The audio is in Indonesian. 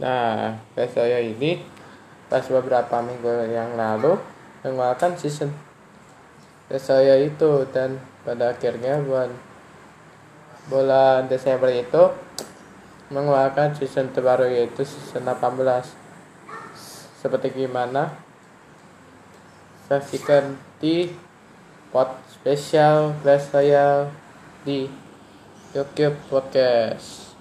Nah, guys saya ini pas beberapa minggu yang lalu mengeluarkan season. Saya itu dan pada akhirnya bulan bulan Desember itu mengeluarkan season terbaru yaitu season 18 seperti gimana? Saksikan di pot spesial Clash Royale di YouTube Podcast.